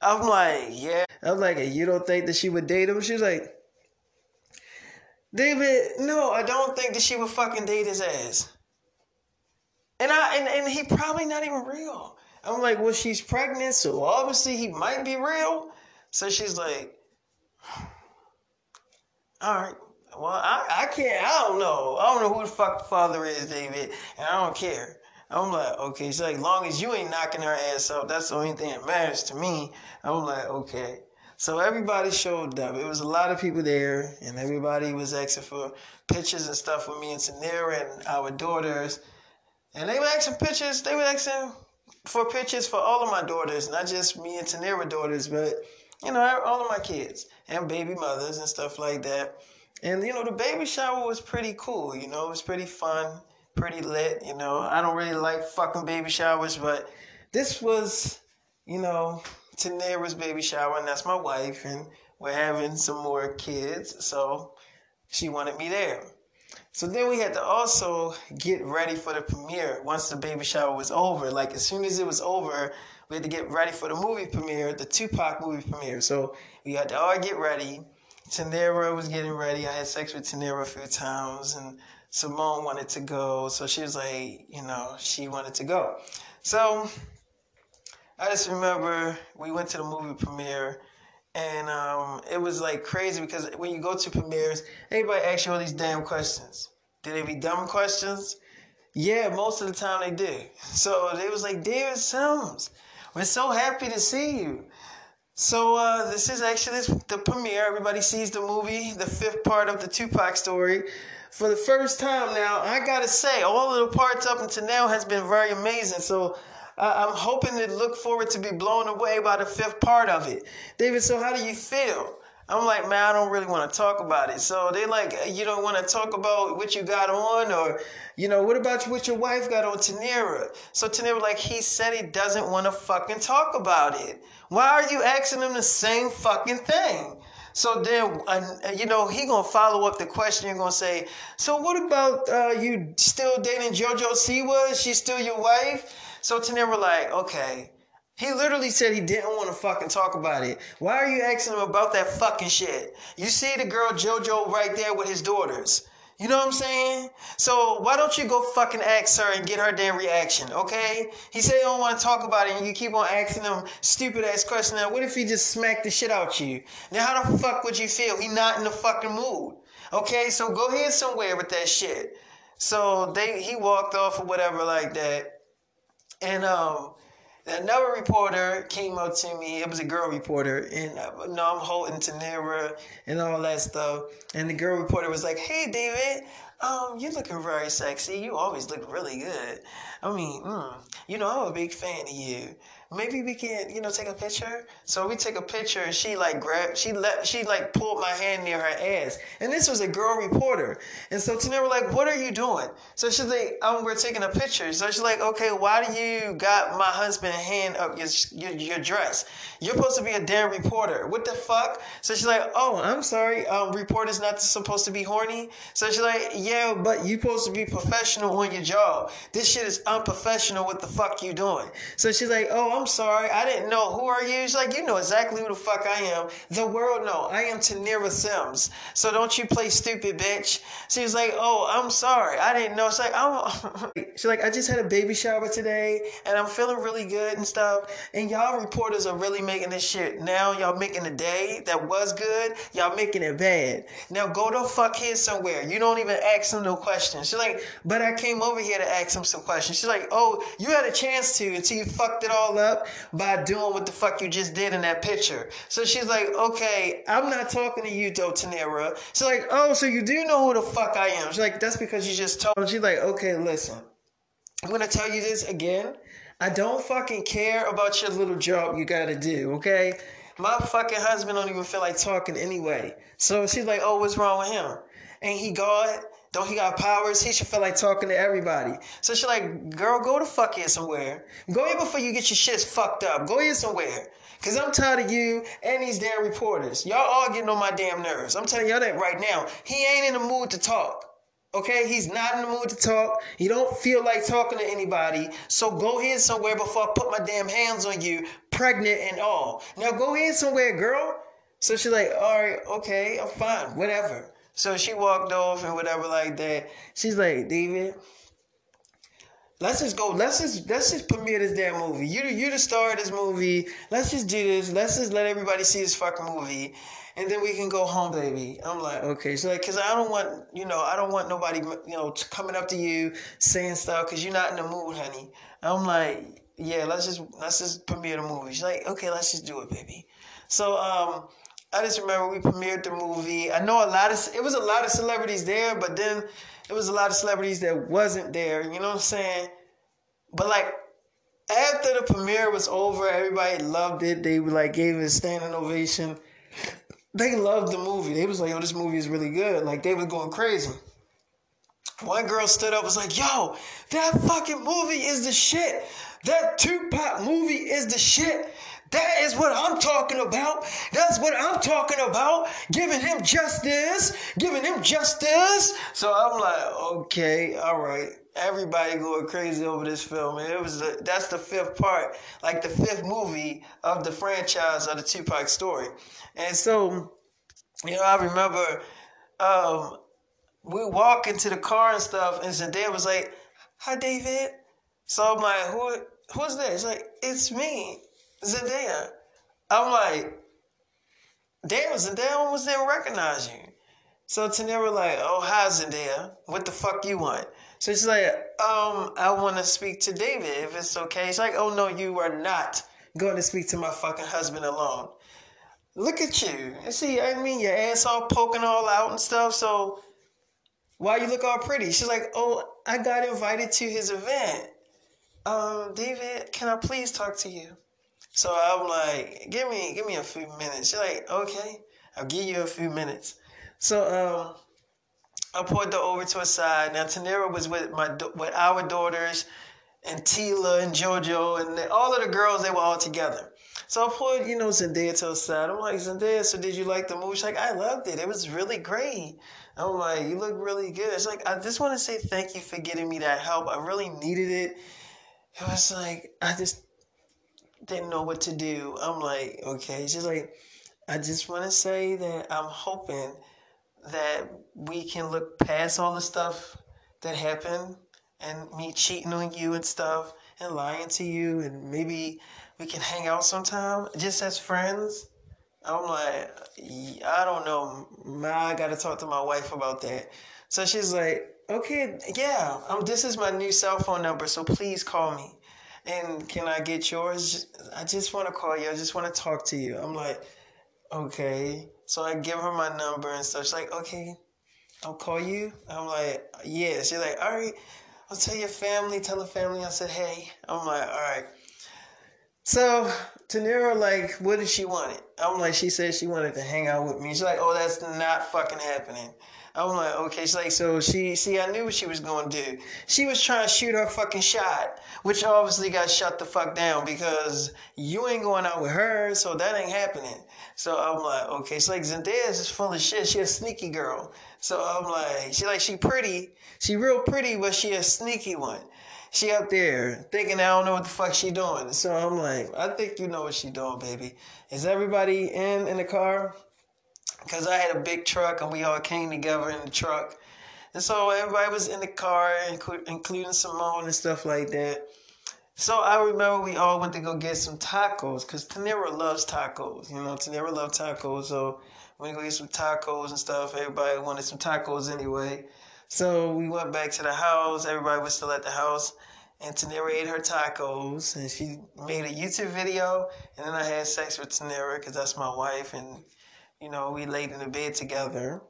I'm like, yeah. I'm like, you don't think that she would date him? She's like, David, no, I don't think that she would fucking date his ass. And I and, and he probably not even real. I'm like, well, she's pregnant, so obviously he might be real. So she's like, all right. Well, I, I can't, I don't know. I don't know who the fuck the father is, David, and I don't care. I'm like, okay, so like long as you ain't knocking her ass up, that's the only thing that matters to me. I'm like, okay. So everybody showed up. It was a lot of people there, and everybody was asking for pictures and stuff with me and Tanera and our daughters. And they were asking pictures. They were asking for pictures for all of my daughters, not just me and Tanera daughters, but you know all of my kids and baby mothers and stuff like that. And you know the baby shower was pretty cool. You know it was pretty fun, pretty lit. You know I don't really like fucking baby showers, but this was, you know, Tanera's baby shower, and that's my wife, and we're having some more kids, so she wanted me there. So then we had to also get ready for the premiere once the baby shower was over. Like as soon as it was over, we had to get ready for the movie premiere, the Tupac movie premiere. So we had to all get ready. Tanera was getting ready. I had sex with Tanera a few times, and Simone wanted to go. So she was like, you know, she wanted to go. So I just remember we went to the movie premiere and um, it was like crazy because when you go to premieres, everybody asks you all these damn questions. Did they be dumb questions? Yeah, most of the time they do. So they was like, David Sims, we're so happy to see you. So uh, this is actually the premiere. Everybody sees the movie, the fifth part of the Tupac story for the first time now, I gotta say, all of the parts up until now has been very amazing. So uh, I'm hoping to look forward to be blown away by the fifth part of it. David, so how do you feel? I'm like, man, I don't really want to talk about it. So they like, you don't want to talk about what you got on, or you know, what about what your wife got on, Tanera? So Tanera, like, he said he doesn't want to fucking talk about it. Why are you asking him the same fucking thing? So then, uh, you know, he gonna follow up the question. You're gonna say, so what about uh, you still dating JoJo Siwa? Is she still your wife? So Tanera, like, okay, he literally said he didn't want to fucking talk about it. Why are you asking him about that fucking shit? You see the girl JoJo right there with his daughters. You know what I'm saying? So why don't you go fucking ask her and get her damn reaction, okay? He said he don't want to talk about it and you keep on asking him stupid ass questions. Now what if he just smacked the shit out you? Now how the fuck would you feel? He not in the fucking mood. Okay, so go ahead somewhere with that shit. So they he walked off or whatever like that. And um another reporter came up to me. It was a girl reporter, and uh, you know, I'm holding Tanera and all that stuff. And the girl reporter was like, "Hey, David, um, you're looking very sexy. You always look really good. I mean, mm, you know, I'm a big fan of you maybe we can, you know, take a picture. So we take a picture and she like grabbed, she let, she like pulled my hand near her ass. And this was a girl reporter. And so was like, what are you doing? So she's like, um, we're taking a picture. So she's like, okay, why do you got my husband hand up your, your, your dress? You're supposed to be a damn reporter. What the fuck? So she's like, oh, I'm sorry. Um, reporter's not supposed to be horny. So she's like, yeah, but you're supposed to be professional on your job. This shit is unprofessional. What the fuck you doing? So she's like, oh, I'm sorry. I didn't know. Who are you? She's like, you know exactly who the fuck I am. The world know. I am Tanera Sims. So don't you play stupid, bitch. She was like, oh, I'm sorry. I didn't know. She's like, I'm. She's like, I just had a baby shower today, and I'm feeling really good and stuff. And y'all reporters are really making this shit. Now y'all making a day that was good. Y'all making it bad. Now go the fuck here somewhere. You don't even ask them no questions. She's like, but I came over here to ask them some questions. She's like, oh, you had a chance to until you fucked it all up by doing what the fuck you just did in that picture. So she's like, okay, I'm not talking to you, though, Tanera. She's like, oh, so you do know who the fuck I am. She's like, that's because you just told. She's like, okay, listen. I'm gonna tell you this again. I don't fucking care about your little job you gotta do, okay? My fucking husband don't even feel like talking anyway. So she's like, oh, what's wrong with him? Ain't he God? Don't he got powers? He should feel like talking to everybody. So she's like, girl, go to fuck here somewhere. Go here before you get your shit fucked up. Go here somewhere. Cause I'm tired of you and these damn reporters. Y'all all getting on my damn nerves. I'm telling y'all that right now. He ain't in the mood to talk. Okay, he's not in the mood to talk. He don't feel like talking to anybody. So go here somewhere before I put my damn hands on you, pregnant and all. Now go here somewhere, girl. So she's like, all right, okay, I'm fine, whatever. So she walked off and whatever like that. She's like, David, let's just go. Let's just let's just premiere this damn movie. You you the star of this movie. Let's just do this. Let's just let everybody see this fucking movie, and then we can go home, baby. I'm like, okay. So like, cause I don't want you know I don't want nobody you know coming up to you saying stuff because you're not in the mood, honey. I'm like, yeah, let's just let's just premiere the movie. She's like, okay, let's just do it, baby. So um I just remember we premiered the movie. I know a lot of it was a lot of celebrities there, but then it was a lot of celebrities that wasn't there. You know what I'm saying? But like after the premiere was over, everybody loved it. They like gave it a standing ovation. They loved the movie. They was like, "Yo, this movie is really good." Like they was going crazy. One girl stood up was like, "Yo, that fucking movie is the shit. That Tupac movie is the shit." That is what I'm talking about. That's what I'm talking about. Giving him justice. Giving him justice. So I'm like, okay, all right. Everybody going crazy over this film. It was a, that's the fifth part, like the fifth movie of the franchise of the Tupac story. And so, you know, I remember um, we walk into the car and stuff, and Zendaya was like, "Hi, David." So I'm like, "Who? Who's that?" It's like, "It's me." Zendaya. I'm like, damn, Zendaya almost didn't recognize you. So Tanera like, oh, hi Zendaya. What the fuck you want? So she's like, um, I want to speak to David if it's okay. She's like, oh no, you are not going to speak to my fucking husband alone. Look at you. You see, I mean, your ass all poking all out and stuff. So why you look all pretty? She's like, oh, I got invited to his event. Um, David, can I please talk to you? So I'm like, give me, give me a few minutes. She's like, okay, I'll give you a few minutes. So um, I pulled her over to a side. Now Tanera was with my with our daughters, and Tila and JoJo and all of the girls. They were all together. So I pulled, you know, Zendaya to the side. I'm like, Zendaya, so did you like the movie? She's like, I loved it. It was really great. I'm like, you look really good. It's like, I just want to say thank you for getting me that help. I really needed it. It was like, I just didn't know what to do. I'm like, okay. She's like, I just want to say that I'm hoping that we can look past all the stuff that happened and me cheating on you and stuff and lying to you and maybe we can hang out sometime just as friends. I'm like, I don't know. I got to talk to my wife about that. So she's like, okay, yeah, um, this is my new cell phone number, so please call me. And can I get yours? I just want to call you. I just want to talk to you. I'm like, okay. So I give her my number and stuff. She's like, okay, I'll call you. I'm like, yeah. She's like, all right, I'll tell your family, tell the family I said, hey. I'm like, all right. So Tanera, like, what did she want? I'm like, she said she wanted to hang out with me. She's like, oh, that's not fucking happening. I'm like, okay. She's like, so she, see, I knew what she was going to do. She was trying to shoot her fucking shot, which obviously got shut the fuck down because you ain't going out with her, so that ain't happening. So I'm like, okay. She's like, Zendaya is full of shit. She a sneaky girl. So I'm like, she like, she pretty. She real pretty, but she a sneaky one she up there thinking I don't know what the fuck she doing. So I'm like, I think you know what she doing, baby. Is everybody in in the car? Because I had a big truck and we all came together in the truck. And so everybody was in the car, including Simone and stuff like that. So I remember we all went to go get some tacos because Tanera loves tacos. You know, Tanera loves tacos. So we go get some tacos and stuff. Everybody wanted some tacos anyway. So we went back to the house. Everybody was still at the house. And Tanera ate her tacos. And she made a YouTube video. And then I had sex with Tanera because that's my wife. And, you know, we laid in the bed together.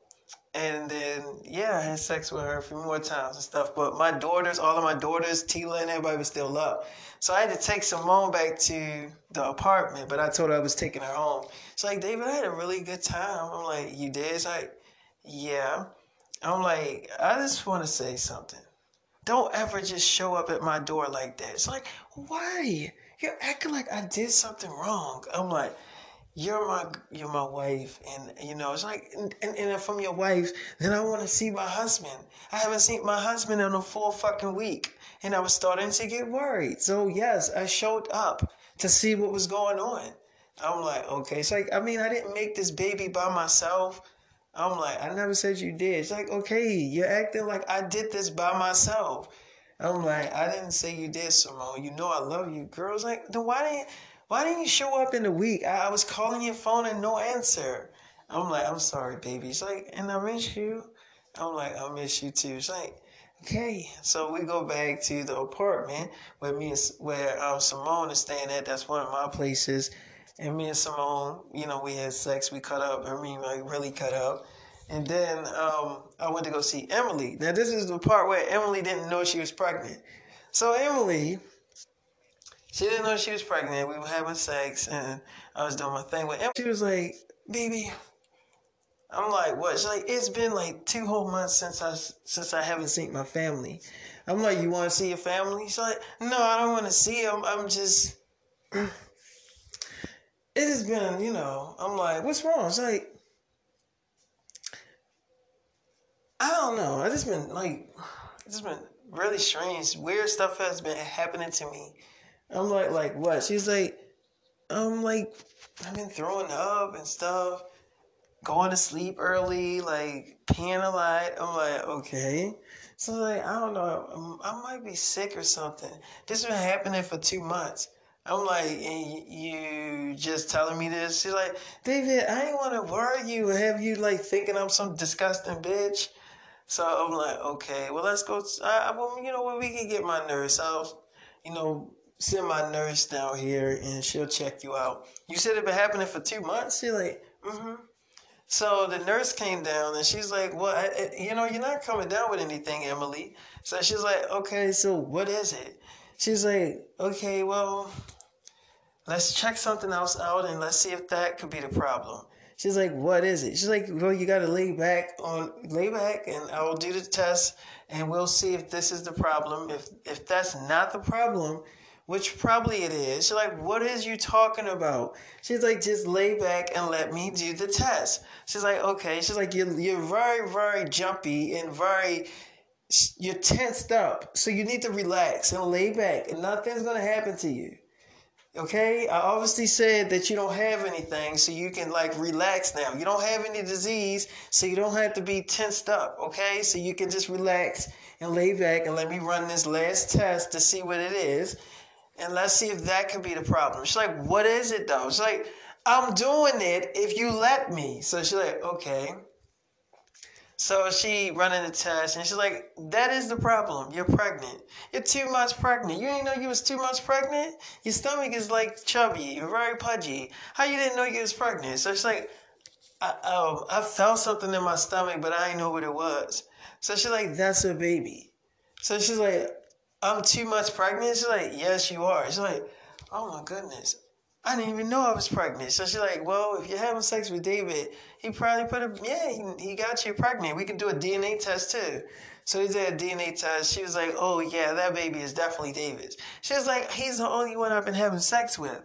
And then, yeah, I had sex with her a few more times and stuff. But my daughters, all of my daughters, Tila and everybody was still up. So I had to take Simone back to the apartment. But I told her I was taking her home. She's like, David, I had a really good time. I'm like, you did? She's like, yeah. I'm like, I just want to say something. Don't ever just show up at my door like that. It's like, why? You're acting like I did something wrong. I'm like, you're my you're my wife, and you know it's like, and, and, and from your wife, then I want to see my husband. I haven't seen my husband in a full fucking week, and I was starting to get worried. So yes, I showed up to see what was going on. I'm like, okay, it's like I mean, I didn't make this baby by myself. I'm like, I never said you did. It's like, okay, you're acting like I did this by myself. I'm like, I didn't say you did, Simone. You know I love you. Girls like, then why didn't why didn't you show up in the week? I, I was calling your phone and no answer. I'm like, I'm sorry, baby. It's like, and I miss you. I'm like, I miss you too. It's like, okay. So we go back to the apartment where me and where um, Simone is staying at. That's one of my places. And me and Simone, you know, we had sex, we cut up. I mean, like really cut up. And then um, I went to go see Emily. Now, this is the part where Emily didn't know she was pregnant. So, Emily, she didn't know she was pregnant. We were having sex, and I was doing my thing with Emily. She was like, baby, I'm like, what? She's like, it's been like two whole months since I since I haven't seen my family. I'm like, you want to see your family? She's like, no, I don't want to see them. I'm just it has been, you know, I'm like, what's wrong? It's like, I don't know. I just been like, it's been really strange. Weird stuff has been happening to me. I'm like, like what? She's like, I'm like, I've been throwing up and stuff, going to sleep early, like peeing a lot. I'm like, okay. So like, I don't know. I might be sick or something. This has been happening for two months. I'm like, and you just telling me this? She's like, David, I ain't want to worry you have you like thinking I'm some disgusting bitch. So I'm like, okay, well let's go. I, well, you know what? We can get my nurse. I'll, you know, send my nurse down here and she'll check you out. You said it been happening for two months. She's like, mm-hmm. So the nurse came down and she's like, Well, I- you know, you're not coming down with anything, Emily. So she's like, Okay, so what is it? She's like, Okay, well, let's check something else out and let's see if that could be the problem. She's like, What is it? She's like, Well, you got to lay back on, lay back and I'll do the test and we'll see if this is the problem. If, if that's not the problem, which probably it is. She's like, What is you talking about? She's like, Just lay back and let me do the test. She's like, Okay. She's like, You're, you're very, very jumpy and very, you're tensed up. So you need to relax and lay back and nothing's to happen to you. Okay, I obviously said that you don't have anything, so you can like relax now. You don't have any disease, so you don't have to be tensed up. Okay, so you can just relax and lay back and let me run this last test to see what it is, and let's see if that could be the problem. She's like, "What is it though?" She's like, "I'm doing it if you let me." So she's like, "Okay." So she running the test and she's like, that is the problem. You're pregnant. You're two months pregnant. You didn't know you was two months pregnant? Your stomach is like chubby, very pudgy. How you didn't know you was pregnant? So she's like, I, um, I felt something in my stomach, but I didn't know what it was. So she's like, that's a baby. So she's like, I'm two months pregnant? She's like, yes, you are. She's like, oh my goodness. I didn't even know I was pregnant. So she's like, well, if you're having sex with David, he probably put a, yeah, he, he got you pregnant. We can do a DNA test too. So he did a DNA test. She was like, oh yeah, that baby is definitely David's. She was like, he's the only one I've been having sex with.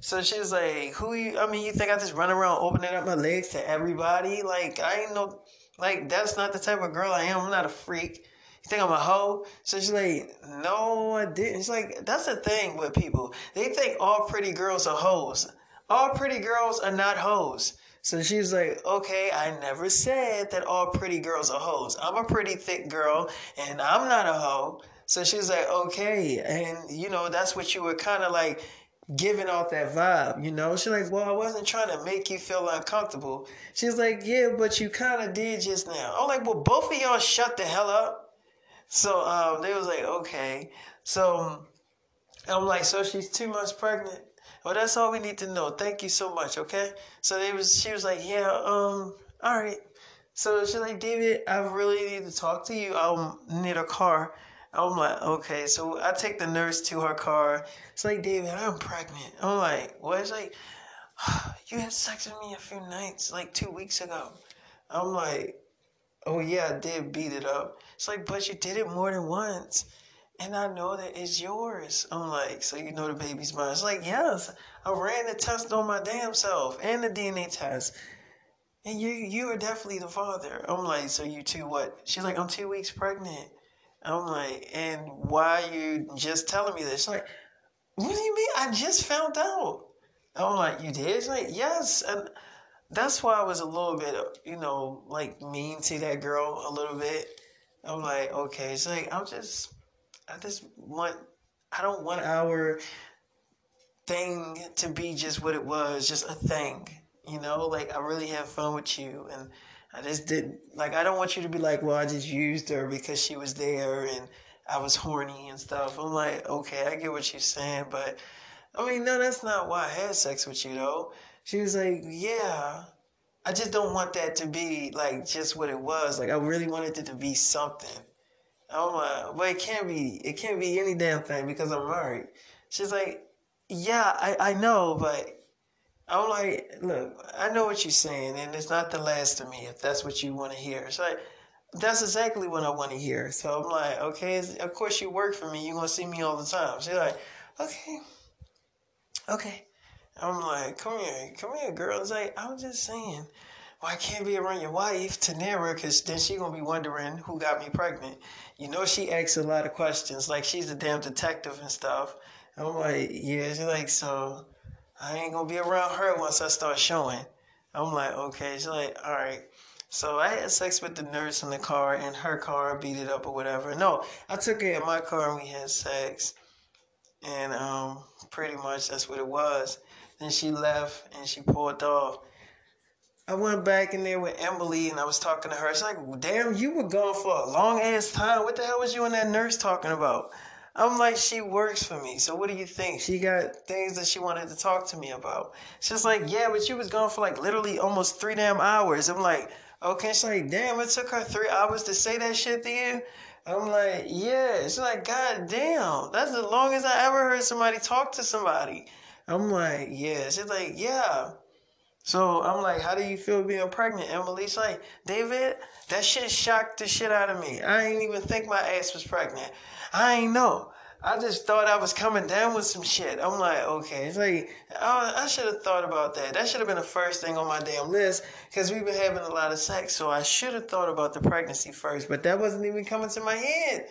So she was like, who you, I mean, you think I just run around opening up my legs to everybody? Like, I ain't no, like, that's not the type of girl I am. I'm not a freak. You think I'm a hoe? So she's like, no, I didn't. She's like, that's the thing with people. They think all pretty girls are hoes. All pretty girls are not hoes. So she's like, okay, I never said that all pretty girls are hoes. I'm a pretty thick girl and I'm not a hoe. So she's like, okay. And, you know, that's what you were kind of like giving off that vibe, you know? She's like, well, I wasn't trying to make you feel uncomfortable. She's like, yeah, but you kind of did just now. I'm like, well, both of y'all shut the hell up. So um, they was like, okay. So I'm like, so she's two months pregnant. Well, that's all we need to know. Thank you so much. Okay. So they was, she was like, yeah, um, all right. So she's like, David, I really need to talk to you. I need a car. I'm like, okay. So I take the nurse to her car. It's like, David, I'm pregnant. I'm like, what? It's like, you had sex with me a few nights, like two weeks ago. I'm like, oh yeah, I did beat it up. It's like, but you did it more than once. And I know that it's yours. I'm like, so you know the baby's mine. It's like, yes, I ran the test on my damn self and the DNA test. And you you are definitely the father. I'm like, so you two what? She's like, I'm two weeks pregnant. I'm like, and why are you just telling me this? She's like, what do you mean? I just found out. I'm like, you did? She's like, yes. And that's why I was a little bit, you know, like mean to that girl a little bit. I'm like, okay, it's like I'm just, I just want, I don't want our thing to be just what it was, just a thing, you know. Like I really had fun with you, and I just didn't like. I don't want you to be like, well, I just used her because she was there and I was horny and stuff. I'm like, okay, I get what you're saying, but I mean, no, that's not why I had sex with you though. She was like, yeah. I just don't want that to be like just what it was. Like I really wanted it to be something. Oh I'm like, but it can't be. It can't be any damn thing because I'm married. She's like, yeah, I, I know, but I'm like, look, I know what you're saying, and it's not the last of me if that's what you want to hear. It's like, that's exactly what I want to hear. So I'm like, okay, of course you work for me. You're going to see me all the time. She's like, okay, okay. I'm like, come here, come here, girl. It's like, I'm just saying, well, I can't be around your wife, Tanera, because then she going to be wondering who got me pregnant. You know, she asks a lot of questions, like she's a damn detective and stuff. I'm like, yeah. She's like, so I ain't going to be around her once I start showing. I'm like, okay. She's like, all right. So I had sex with the nurse in the car, in her car, beat it up or whatever. No, I took her in my car and we had sex. And um, pretty much that's what it was. Then she left and she pulled off. I went back in there with Emily and I was talking to her. She's like, damn, you were gone for a long ass time. What the hell was you and that nurse talking about? I'm like, she works for me. So what do you think? She got things that she wanted to talk to me about. She's like, yeah, but you was gone for like literally almost three damn hours. I'm like, okay. She's like, damn, it took her three hours to say that shit to you. I'm like, yeah. She's like, God damn, that's the longest I ever heard somebody talk to somebody. I'm like, yeah. She's like, yeah. So I'm like, how do you feel being pregnant? Emily's like, David, that shit shocked the shit out of me. I ain't even think my ass was pregnant. I ain't know. I just thought I was coming down with some shit. I'm like, okay. It's like, I, I should have thought about that. That should have been the first thing on my damn list because we've been having a lot of sex. So I should have thought about the pregnancy first, but that wasn't even coming to my head.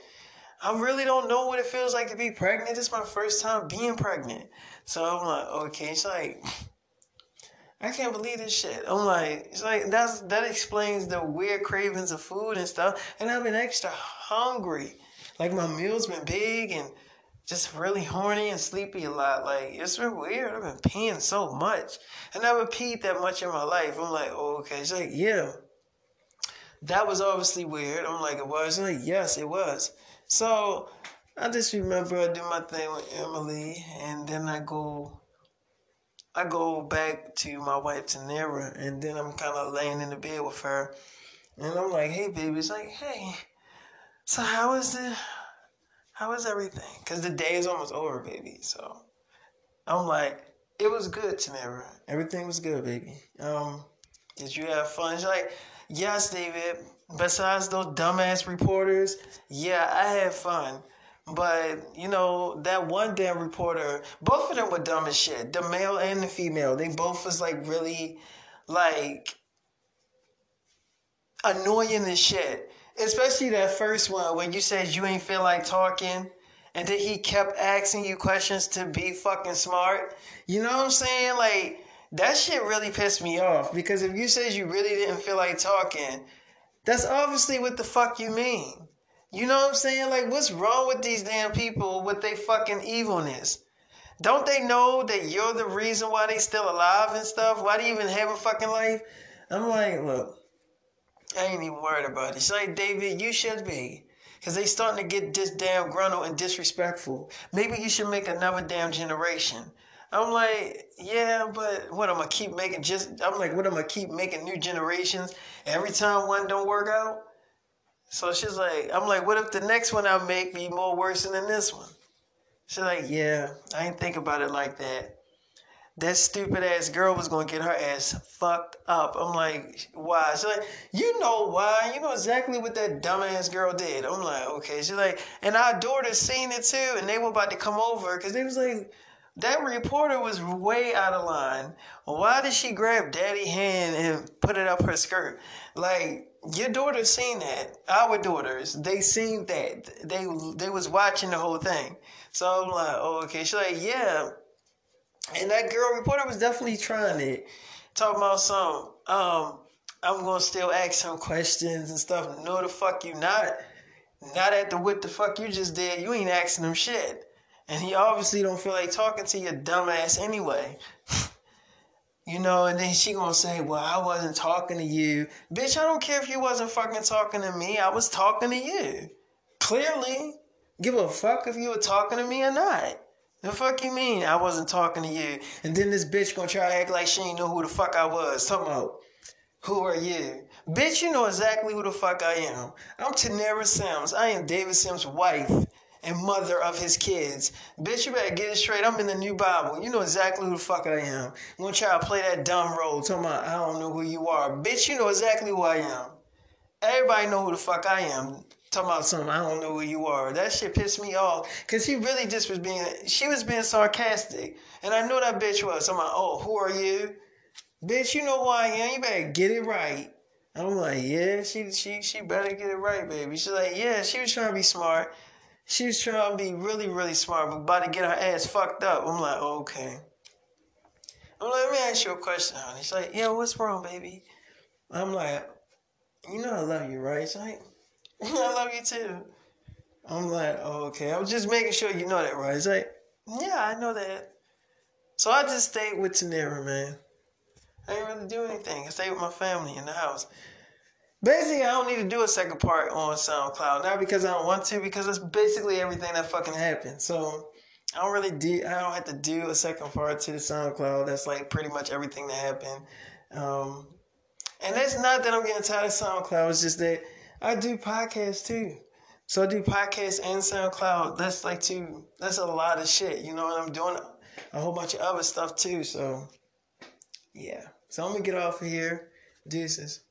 I really don't know what it feels like to be pregnant. It's my first time being pregnant. So I'm like, okay. It's like, I can't believe this shit. I'm like, it's like that's that explains the weird cravings of food and stuff. And I've been extra hungry. Like my meals been big and just really horny and sleepy a lot. Like it's been weird. I've been peeing so much. I never peed that much in my life. I'm like, oh, okay. It's like, yeah. That was obviously weird. I'm like, it was. I'm like, yes, it was. So I just remember I do my thing with Emily, and then I go I go back to my wife Tanera, and then I'm kind of laying in the bed with her, and I'm like, "Hey, baby," it's like, "Hey, so how is the, how is everything?" Because the day is almost over, baby. So I'm like, "It was good, Tanera. Everything was good, baby. Um, did you have fun?" She's like, "Yes, David. Besides those dumbass reporters, yeah, I had fun." But you know that one damn reporter, both of them were dumb as shit. The male and the female, they both was like really, like, annoying as shit. Especially that first one when you said you ain't feel like talking, and then he kept asking you questions to be fucking smart. You know what I'm saying? Like that shit really pissed me off because if you said you really didn't feel like talking, that's obviously what the fuck you mean. You know what I'm saying? Like, what's wrong with these damn people with their fucking evilness? Don't they know that you're the reason why they still alive and stuff? Why do you even have a fucking life? I'm like, look, I ain't even worried about it. She's like, David, you should be. Because they starting to get this damn gruntle and disrespectful. Maybe you should make another damn generation. I'm like, yeah, but what am I keep making just I'm like, what am I keep making new generations every time one don't work out? So she's like, I'm like, what if the next one I make be more worse than this one? She's like, yeah, I ain't think about it like that. That stupid ass girl was gonna get her ass fucked up. I'm like, why? She's like, you know why? You know exactly what that dumbass girl did. I'm like, okay. She's like, and our daughter seen it too, and they were about to come over because they was like, that reporter was way out of line. Why did she grab daddy hand and put it up her skirt? Like your daughter seen that. Our daughters, they seen that. They they was watching the whole thing. So I'm like, oh okay. She's like, yeah. And that girl reporter was definitely trying it. Talking about some, um, I'm gonna still ask some questions and stuff. No the fuck you not. Not at the what the fuck you just did. You ain't asking them shit. And he obviously don't feel like talking to your dumbass anyway. you know, and then she gonna say, Well, I wasn't talking to you. Bitch, I don't care if you wasn't fucking talking to me. I was talking to you. Clearly. Give a fuck if you were talking to me or not. The fuck you mean I wasn't talking to you? And then this bitch gonna try to act like she ain't know who the fuck I was. Talking about, who are you? Bitch, you know exactly who the fuck I am. I'm Tanera Sims. I am David Sims' wife and mother of his kids. Bitch, you better get it straight. I'm in the new Bible. You know exactly who the fuck I am. I'm gonna try to play that dumb role, talking about I don't know who you are. Bitch, you know exactly who I am. Everybody know who the fuck I am. Talking about something, I don't know who you are. That shit pissed me off. Cause she really just was being, she was being sarcastic. And I know that bitch was. I'm like, oh, who are you? Bitch, you know who I am. You better get it right. I'm like, yeah, she she she better get it right, baby. She's like, yeah, she was trying to be smart. She was trying to be really, really smart, but about to get her ass fucked up. I'm like, okay. I'm like, let me ask you a question, honey. She's like, yeah, what's wrong, baby? I'm like, you know I love you, right? She's like, I love you too. I'm like, okay. I was just making sure you know that, right? She's like, yeah, I know that. So I just stayed with Tanera, man. I didn't really do anything. I stayed with my family in the house. Basically, I don't need to do a second part on SoundCloud. Not because I don't want to, because it's basically everything that fucking happened. So I don't really do. I don't have to do a second part to the SoundCloud. That's like pretty much everything that happened. Um, and it's not that I'm getting tired of SoundCloud. It's just that I do podcasts too. So I do podcasts and SoundCloud. That's like two. That's a lot of shit. You know, and I'm doing a whole bunch of other stuff too. So yeah. So I'm gonna get off of here. Deuces.